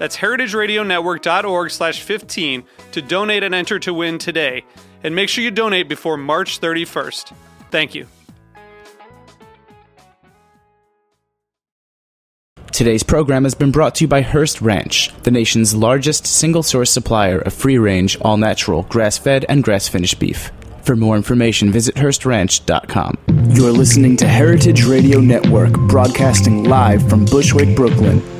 That's heritageradionetwork.org slash 15 to donate and enter to win today. And make sure you donate before March 31st. Thank you. Today's program has been brought to you by Hearst Ranch, the nation's largest single source supplier of free range, all natural, grass fed, and grass finished beef. For more information, visit HearstRanch.com. You're listening to Heritage Radio Network, broadcasting live from Bushwick, Brooklyn.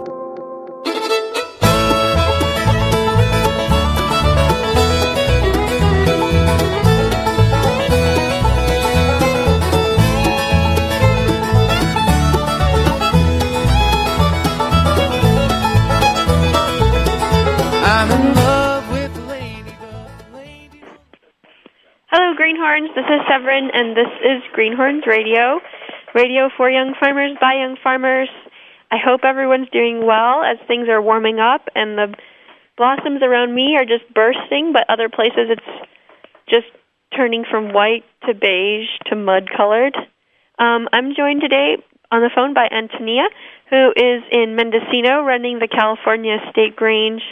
Greenhorns. This is Severin, and this is Greenhorns Radio. Radio for young farmers by young farmers. I hope everyone's doing well as things are warming up and the blossoms around me are just bursting, but other places it's just turning from white to beige to mud colored. Um, I'm joined today on the phone by Antonia, who is in Mendocino running the California State Grange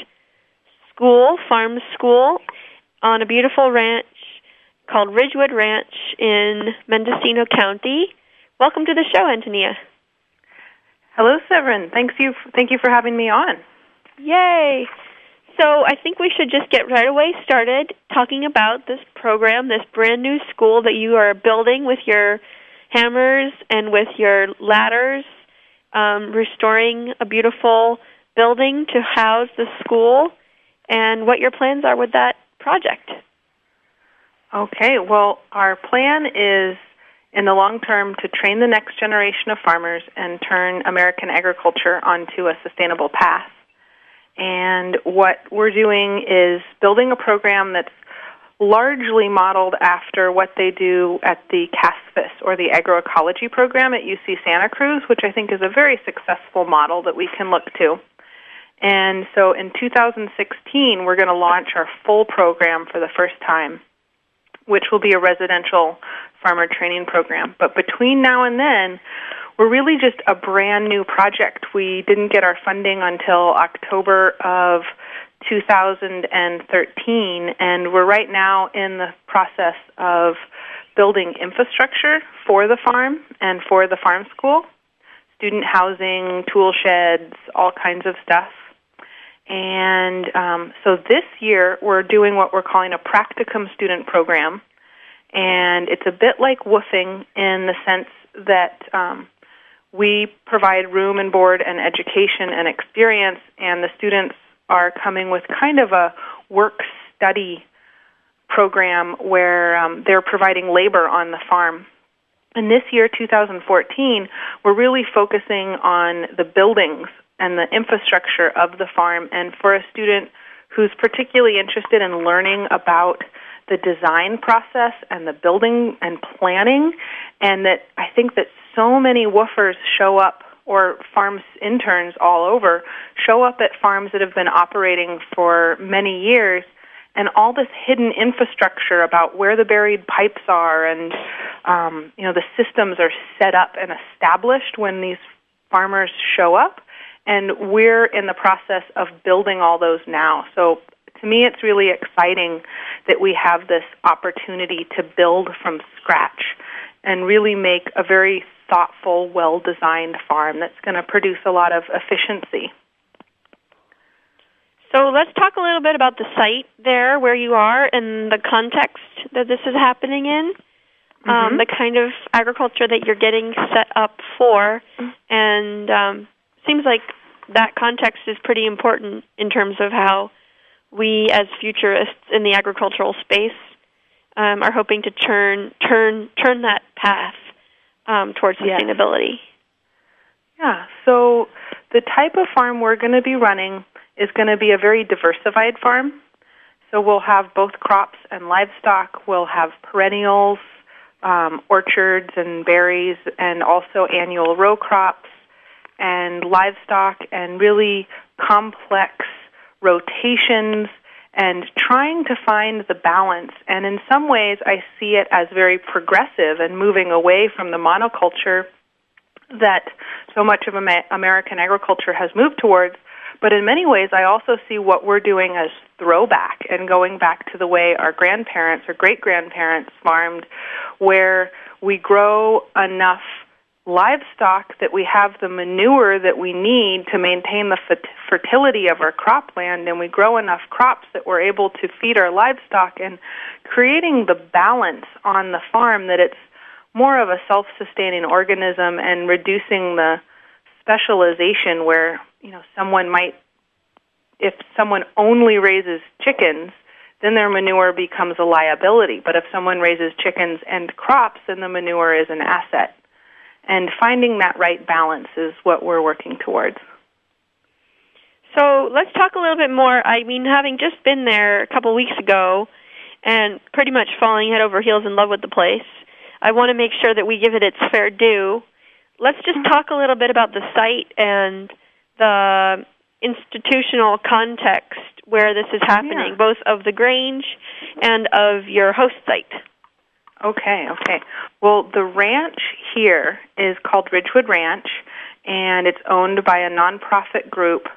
School, Farm School, on a beautiful ranch called Ridgewood Ranch in Mendocino County. Welcome to the show, Antonia. Hello, Severin. Thanks you. Thank you for having me on. Yay! So I think we should just get right away started talking about this program, this brand new school that you are building with your hammers and with your ladders, um, restoring a beautiful building to house the school, and what your plans are with that project. Okay. Well, our plan is in the long term to train the next generation of farmers and turn American agriculture onto a sustainable path. And what we're doing is building a program that's largely modeled after what they do at the CASFS or the agroecology program at UC Santa Cruz, which I think is a very successful model that we can look to. And so in 2016, we're going to launch our full program for the first time, which will be a residential farmer training program. But between now and then, we're really just a brand new project. We didn't get our funding until October of 2013, and we're right now in the process of building infrastructure for the farm and for the farm school student housing, tool sheds, all kinds of stuff. And um, so this year we're doing what we're calling a practicum student program. And it's a bit like WWOOFing in the sense that um, we provide room and board and education and experience, and the students are coming with kind of a work study program where um, they're providing labor on the farm. And this year, 2014, we're really focusing on the buildings and the infrastructure of the farm. And for a student who's particularly interested in learning about the design process and the building and planning, and that I think that so many WWOOFers show up or farms interns all over show up at farms that have been operating for many years and all this hidden infrastructure about where the buried pipes are and um, you know the systems are set up and established when these farmers show up and we're in the process of building all those now so to me it's really exciting that we have this opportunity to build from scratch and really make a very thoughtful well designed farm that's going to produce a lot of efficiency so let's talk a little bit about the site there, where you are, and the context that this is happening in. Um, Mhm. the kind of agriculture that you're getting set up for, and um, seems like that context is pretty important in terms of how we, as futurists in the agricultural space, um, are hoping to turn turn turn that path um, towards Yes. sustainability. Yeah. So the type of farm we're going to be running is going to be a very diversified farm. So we'll have both crops and livestock. We'll have perennials, um, orchards and berries, and also annual row crops and livestock, and really complex rotations and trying to find the balance. And in some ways, I see it as very progressive and moving away from the monoculture that so much of American agriculture has moved towards. But in many ways, I also see what we're doing as throwback and going back to the way our grandparents or great grandparents farmed, where we grow enough livestock that we have the manure that we need to maintain the f- fertility of our cropland, and we grow enough crops that we're able to feed our livestock, and creating the balance on the farm that it's more of a self-sustaining organism and reducing the specialization where you know someone might if someone only raises chickens then their manure becomes a liability. But if someone raises chickens and crops then the manure is an asset and finding that right balance is what we're working towards So let's talk a little bit more. I mean, having just been there a couple weeks ago and pretty much falling head over heels in love with the place, I want to make sure that we give it its fair due. Let's just talk a little bit about the site and the institutional context where this is happening, Yeah. both of the Grange and of your host site. Okay, okay. Well, the ranch here is called Ridgewood Ranch, and it's owned by a nonprofit group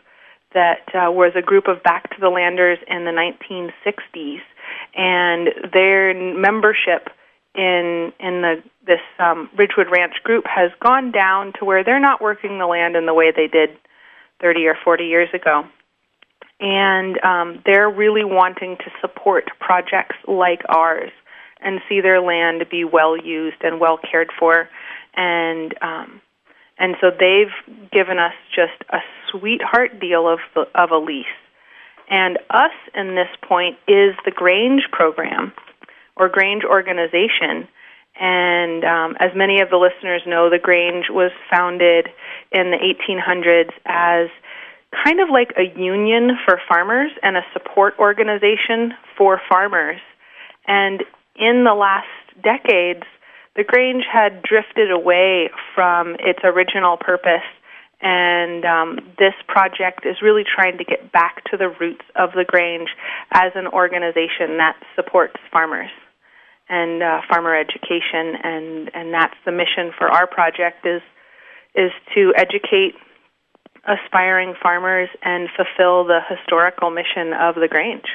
that uh, was a group of back to the landers in the 1960s, and their membership in in the this um, Ridgewood Ranch group has gone down to where they're not working the land in the way they did 30 or 40 years ago and um, they're really wanting to support projects like ours and see their land be well used and well cared for. And um, and so they've given us just a sweetheart deal of of a lease. And us in this point is the Grange program or Grange organization. And um, as many of the listeners know, the Grange was founded in the 1800s as kind of like a union for farmers and a support organization for farmers. And in the last decades, the Grange had drifted away from its original purpose. And um, this project is really trying to get back to the roots of the Grange as an organization that supports farmers and uh, farmer education, and and that's the mission for our project is is to educate aspiring farmers and fulfill the historical mission of the Grange.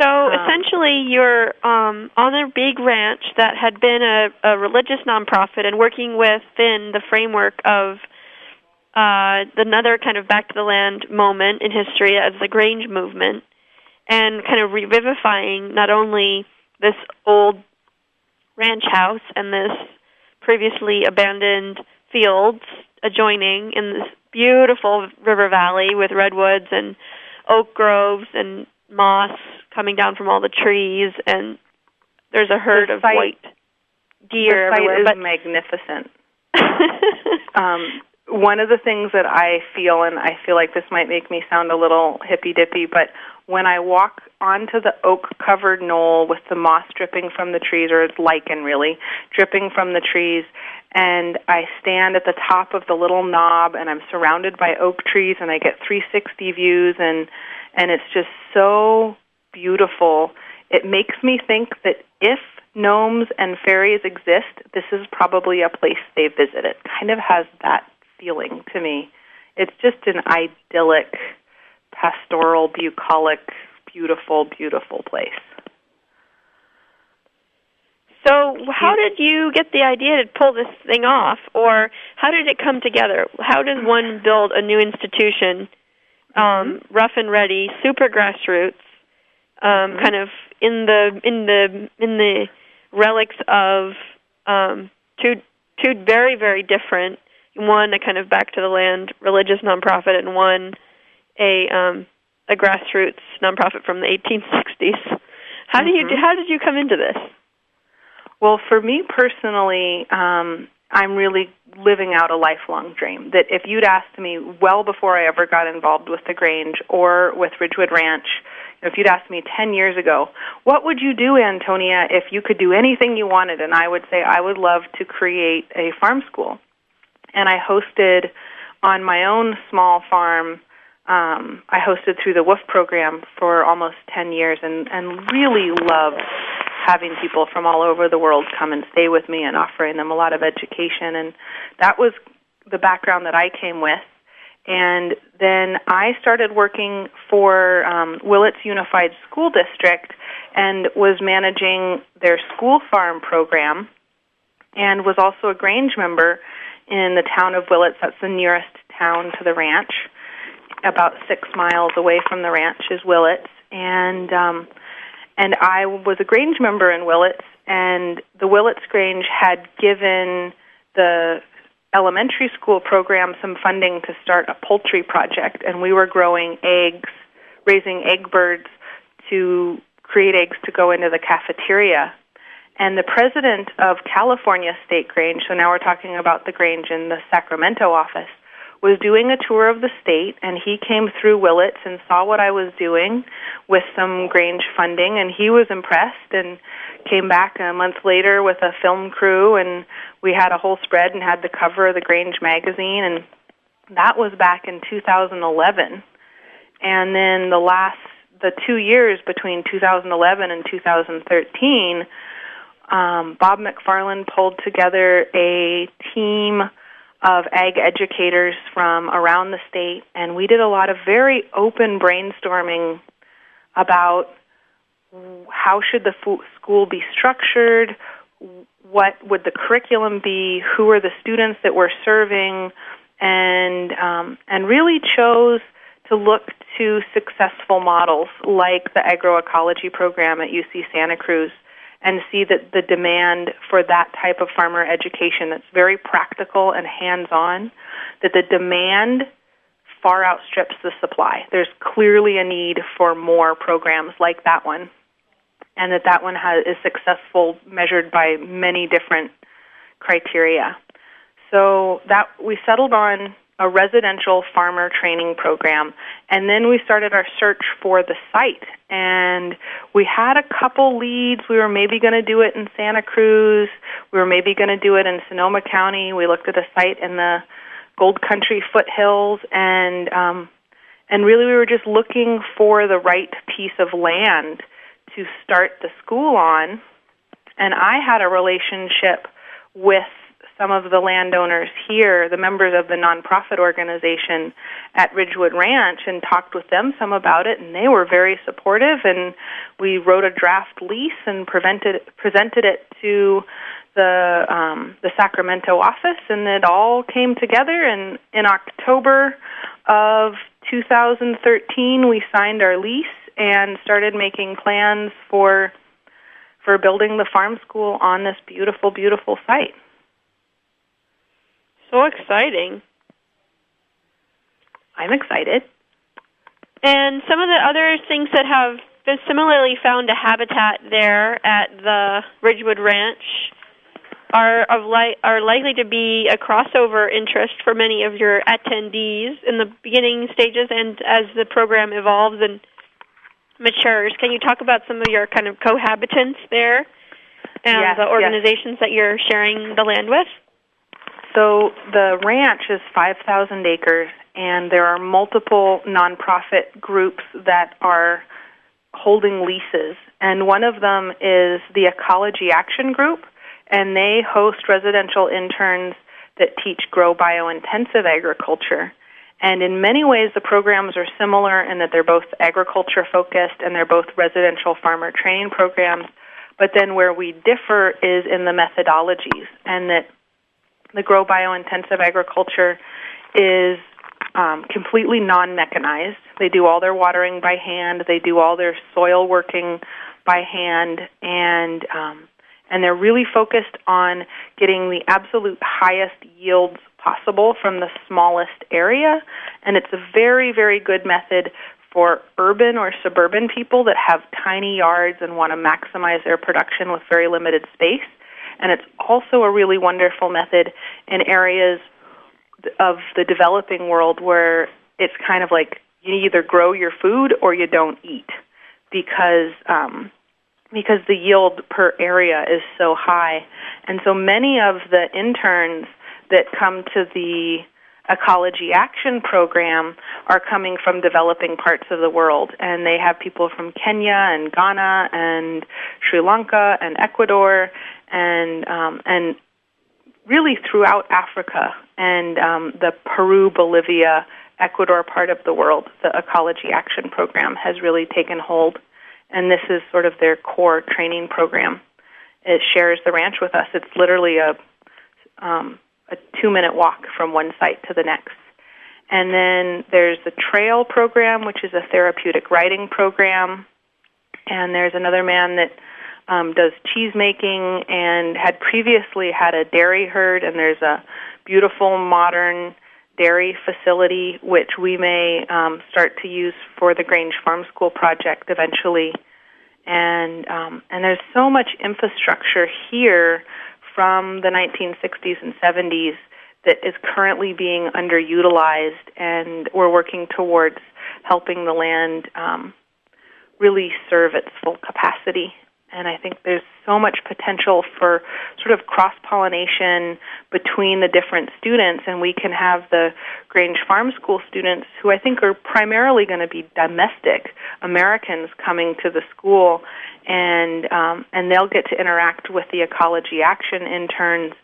So Um, essentially, you're um, on a big ranch that had been a, a religious nonprofit and working within the framework of uh, another kind of back to the land moment in history as the Grange movement, and kind of revivifying not only this old ranch house and this previously abandoned fields adjoining in this beautiful river valley with redwoods and oak groves and moss coming down from all the trees and there's a herd The of site- white deer the site everywhere is but magnificent. Um, one of the things that I feel, and I feel like this might make me sound a little hippy dippy, but when I walk onto the oak covered knoll with the moss dripping from the trees, or it's lichen really, dripping from the trees, and I stand at the top of the little knob and I'm surrounded by oak trees and I get 360 views and and it's just so beautiful. It makes me think that if gnomes and fairies exist, this is probably a place they visit. It kind of has that feeling to me. It's just an idyllic, pastoral, bucolic, beautiful, beautiful place. So, how did you get the idea to pull this thing off, or how did it come together? How does one build a new institution, um, rough and ready, super grassroots, um, kind of in the in the in the relics of um, two two very very different one a kind of back to the land religious nonprofit and one a um, a grassroots nonprofit from the 1860s. How do you how did you come into this? Well, for me personally, um, I'm really living out a lifelong dream. That if you'd asked me well before I ever got involved with the Grange or with Ridgewood Ranch, if you'd asked me 10 years ago, what would you do, Antonia, if you could do anything you wanted? And I would say, I would love to create a farm school. And I hosted on my own small farm. Um, I hosted through the WWOOF program for almost 10 years and, and really loved having people from all over the world come and stay with me and offering them a lot of education. And that was the background that I came with. And then I started working for um, Willits Unified School District and was managing their school farm program and was also a Grange member in the town of Willits. That's the nearest town to the ranch. About six miles away from the ranch is Willits. And um, and I was a Grange member in Willits, and the Willits Grange had given the elementary school program some funding to start a poultry project, and we were growing eggs, raising egg birds to create eggs to go into the cafeteria. And the president of California State Grange, so now we're talking about the Grange in the Sacramento office, was doing a tour of the state and he came through Willits and saw what I was doing with some Grange funding and he was impressed and came back a month later with a film crew and we had a whole spread and had the cover of the Grange magazine and that was back in 2011 and then the last the 2 years between 2011 and 2013 um, Bob McFarland pulled together a team of ag educators from around the state, and we did a lot of very open brainstorming about how should the school be structured, what would the curriculum be, who are the students that we're serving, and um, and really chose to look to successful models like the agroecology program at UC Santa Cruz and see that the demand for that type of farmer education that's very practical and hands-on, that the demand far outstrips the supply. There's clearly a need for more programs like that one, and that that one has, is successful measured by many different criteria. So that we settled on a residential farmer training program. And then we started our search for the site. And we had a couple leads. We were maybe going to do it in Santa Cruz. We were maybe going to do it in Sonoma County. We looked at a site in the Gold Country foothills. And, um, and really, we were just looking for the right piece of land to start the school on. And I had a relationship with some of the landowners here, the members of the nonprofit organization at Ridgewood Ranch, and talked with them some about it, and they were very supportive. And we wrote a draft lease and prevented, presented it to the um, the Sacramento office, and it all came together. And in October of 2013, we signed our lease and started making plans for for building the farm school on this beautiful, beautiful site. So exciting. I'm excited. And some of the other things that have been similarly found a habitat there at the Ridgewood Ranch are of li- are likely to be a crossover interest for many of your attendees in the beginning stages and as the program evolves and matures. Can you talk about some of your kind of cohabitants there and yes, the organizations yes. that you're sharing the land with? So the ranch is 5,000 acres, and there are multiple nonprofit groups that are holding leases. And one of them is the Ecology Action Group, and they host residential interns that teach grow biointensive agriculture. And in many ways, the programs are similar in that they're both agriculture focused and they're both residential farmer training programs. But then where we differ is in the methodologies, and that the grow biointensive agriculture is um, completely non-mechanized. They do all their watering by hand. They do all their soil working by hand, and um, and they're really focused on getting the absolute highest yields possible from the smallest area. And it's a very, very good method for urban or suburban people that have tiny yards and want to maximize their production with very limited space. And it's also a really wonderful method in areas of the developing world where it's kind of like you either grow your food or you don't eat because um, because the yield per area is so high. And so many of the interns that come to the Ecology Action Program are coming from developing parts of the world. And they have people from Kenya and Ghana and Sri Lanka and Ecuador and, um, and really throughout Africa and um, the Peru, Bolivia, Ecuador part of the world. The Ecology Action Program has really taken hold and this is sort of their core training program. It shares the ranch with us. It's literally a um, a two minute walk from one site to the next. And then there's the trail program, which is a therapeutic riding program. And there's another man that um, does cheese making and had previously had a dairy herd. And there's a beautiful modern dairy facility, which we may um, start to use for the Grange Farm School project eventually. And um, and there's so much infrastructure here from the 1960s and 70s that is currently being underutilized, and we're working towards helping the land um, really serve its full capacity and I think there's so much potential for sort of cross pollination between the different students, and we can have the Grange Farm School students, who I think are primarily going to be domestic Americans coming to the school, and um, and they'll get to interact with the ecology action interns,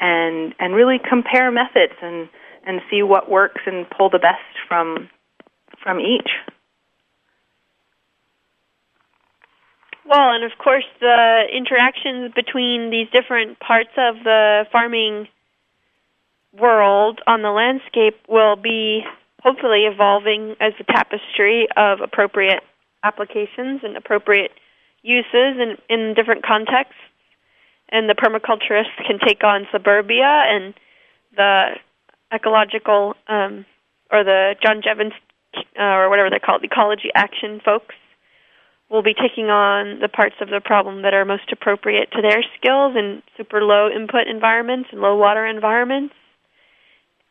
and and really compare methods and and see what works and pull the best from from each. Well, and of course, the interactions between these different parts of the farming world on the landscape will be hopefully evolving as a tapestry of appropriate applications and appropriate uses in, in different contexts. And the permaculturists can take on suburbia, and the ecological um, or the John Jeavons uh, or whatever they're called, ecology action folks will be taking on the parts of the problem that are most appropriate to their skills in super low input environments and low water environments.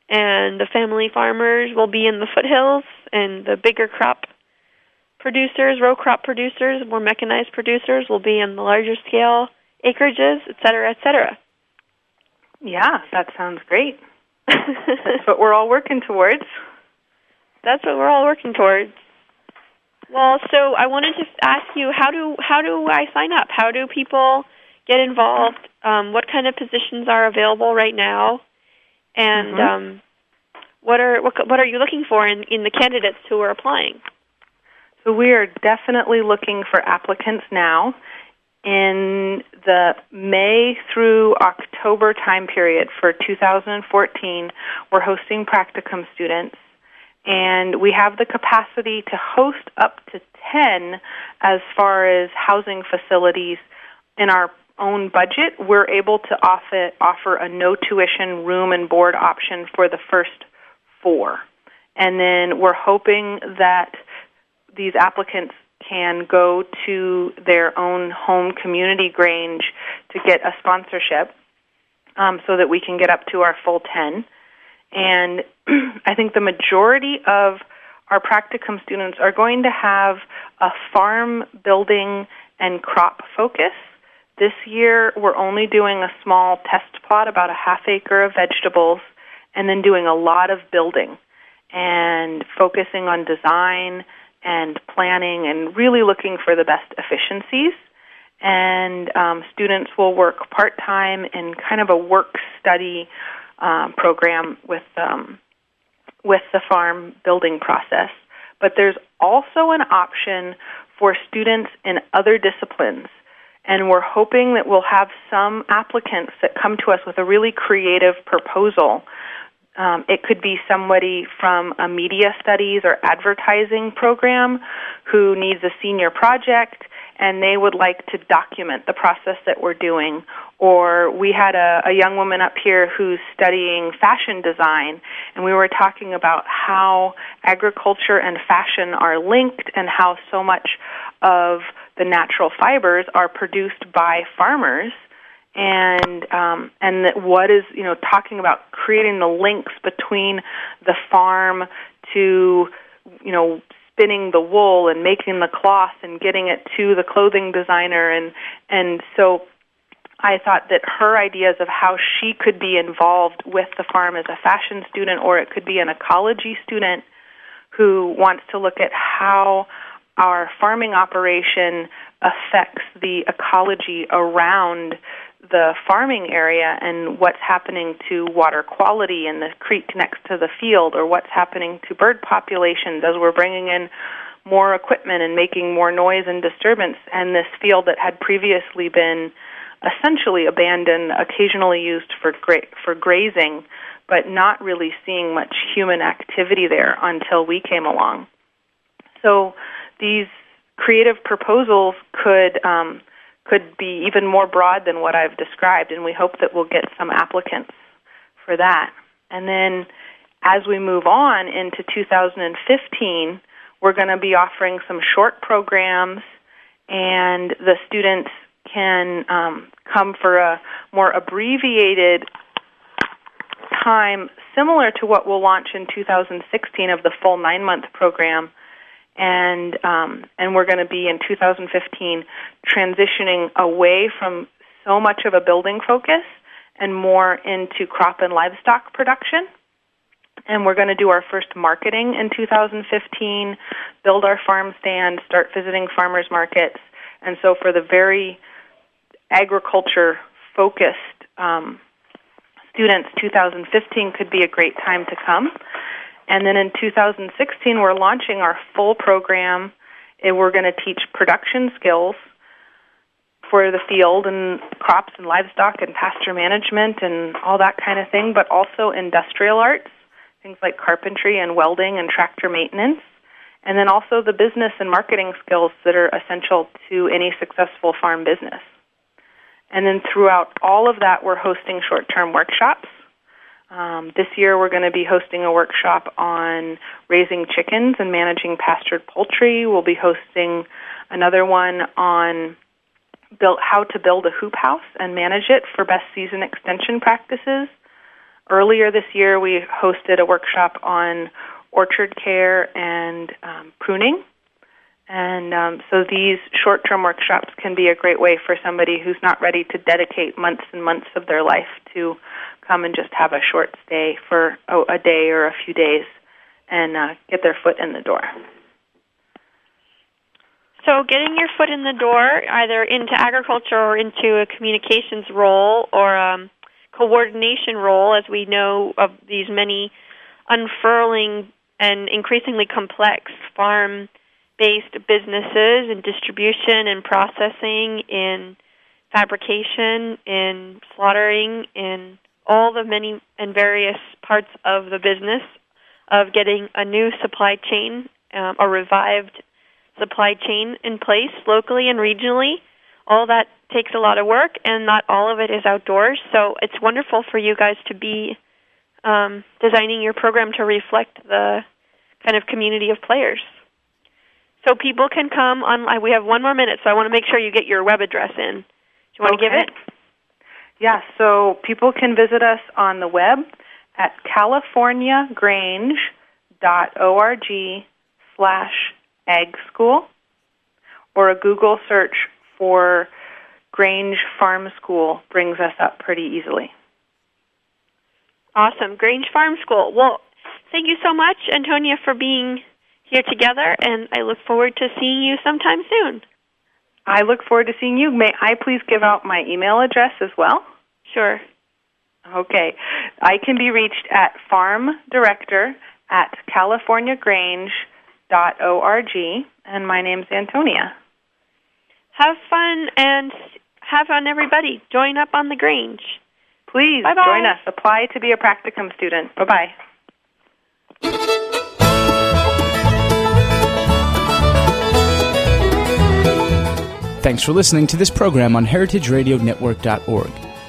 And the family farmers will be in the foothills, and the bigger crop producers, row crop producers, more mechanized producers will be in the larger scale acreages, et cetera, et cetera. Yeah, that sounds great. That's what we're all working towards. That's what we're all working towards. Well, so I wanted to ask you how do how do I sign up? How do people get involved? Um, what kind of positions are available right now? And mm-hmm. um, what are what, what are you looking for in, in the candidates who are applying? So we are definitely looking for applicants now. In the May through October time period for 2014, we're hosting practicum students and we have the capacity to host up to 10 as far as housing facilities in our own budget. We're able to offer, offer a no tuition room and board option for the first four. And then we're hoping that these applicants can go to their own home community grange to get a sponsorship um, so that we can get up to our full 10. And I think the majority of our practicum students are going to have a farm building and crop focus. This year, we're only doing a small test plot, about a half acre of vegetables, and then doing a lot of building and focusing on design and planning and really looking for the best efficiencies. And um, students will work part time in kind of a work study um, program with um, with the farm building process. But there's also an option for students in other disciplines. and we're hoping that we'll have some applicants that come to us with a really creative proposal. Um, it could be somebody from a media studies or advertising program who needs a senior project and they would like to document the process that we're doing. Or we had a, a young woman up here who's studying fashion design, and we were talking about how agriculture and fashion are linked and how so much of the natural fibers are produced by farmers and um, and that what is you know talking about creating the links between the farm to you know spinning the wool and making the cloth and getting it to the clothing designer. And and so I thought that her ideas of how she could be involved with the farm as a fashion student or it could be an ecology student who wants to look at how our farming operation affects the ecology around the farming area and what's happening to water quality in the creek next to the field or what's happening to bird populations as we're bringing in more equipment and making more noise and disturbance and this field that had previously been essentially abandoned occasionally used for gra- for grazing but not really seeing much human activity there until we came along. So these creative proposals could um, could be even more broad than what I've described, and we hope that we'll get some applicants for that. And then as we move on into 2015, we're going to be offering some short programs, and the students can um, come for a more abbreviated time, similar to what we'll launch in 2016 of the full nine month program and um, and we're going to be in 2015 transitioning away from so much of a building focus and more into crop and livestock production. And we're going to do our first marketing in 2015, build our farm stand, start visiting farmers markets. And so for the very agriculture focused um, students, 2015 could be a great time to come. And then in 2016, we're launching our full program. And we're going to teach production skills for the field and crops and livestock and pasture management and all that kind of thing, but also industrial arts, things like carpentry and welding and tractor maintenance. And then also the business and marketing skills that are essential to any successful farm business. And then throughout all of that, we're hosting short term workshops um, this year, we're going to be hosting a workshop on raising chickens and managing pastured poultry. We'll be hosting another one on build, how to build a hoop house and manage it for best season extension practices. Earlier this year, we hosted a workshop on orchard care and um, pruning. And um, so these short term workshops can be a great way for somebody who's not ready to dedicate months and months of their life to come and just have a short stay for a day or a few days and uh, get their foot in the door. So, getting your foot in the door, either into agriculture or into a communications role or a um, coordination role, as we know of these many unfurling and increasingly complex farm based businesses in distribution and processing, in fabrication, in slaughtering, in all the many and various parts of the business of getting a new supply chain, um, a revived supply chain in place locally and regionally. All that takes a lot of work, and not all of it is outdoors. So it's wonderful for you guys to be um, designing your program to reflect the kind of community of players. So people can come on. We have one more minute, so I want to make sure you get your web address in. Do you want okay. to give it? Yeah, so people can visit us on the web at californiagrange.org slash ag school or a Google search for Grange Farm School brings us up pretty easily. Awesome. Grange Farm School. Well, thank you so much, Antonia, for being here together, and I look forward to seeing you sometime soon. I look forward to seeing you. May I please give out my email address as well? Sure. Okay. I can be reached at farmdirector at californiagrange.org, and my name's Antonia. Have fun and have fun, everybody. Join up on the Grange. Please Bye-bye. join us. Apply to be a practicum student. Bye bye. Thanks for listening to this program on heritageradionetwork.org.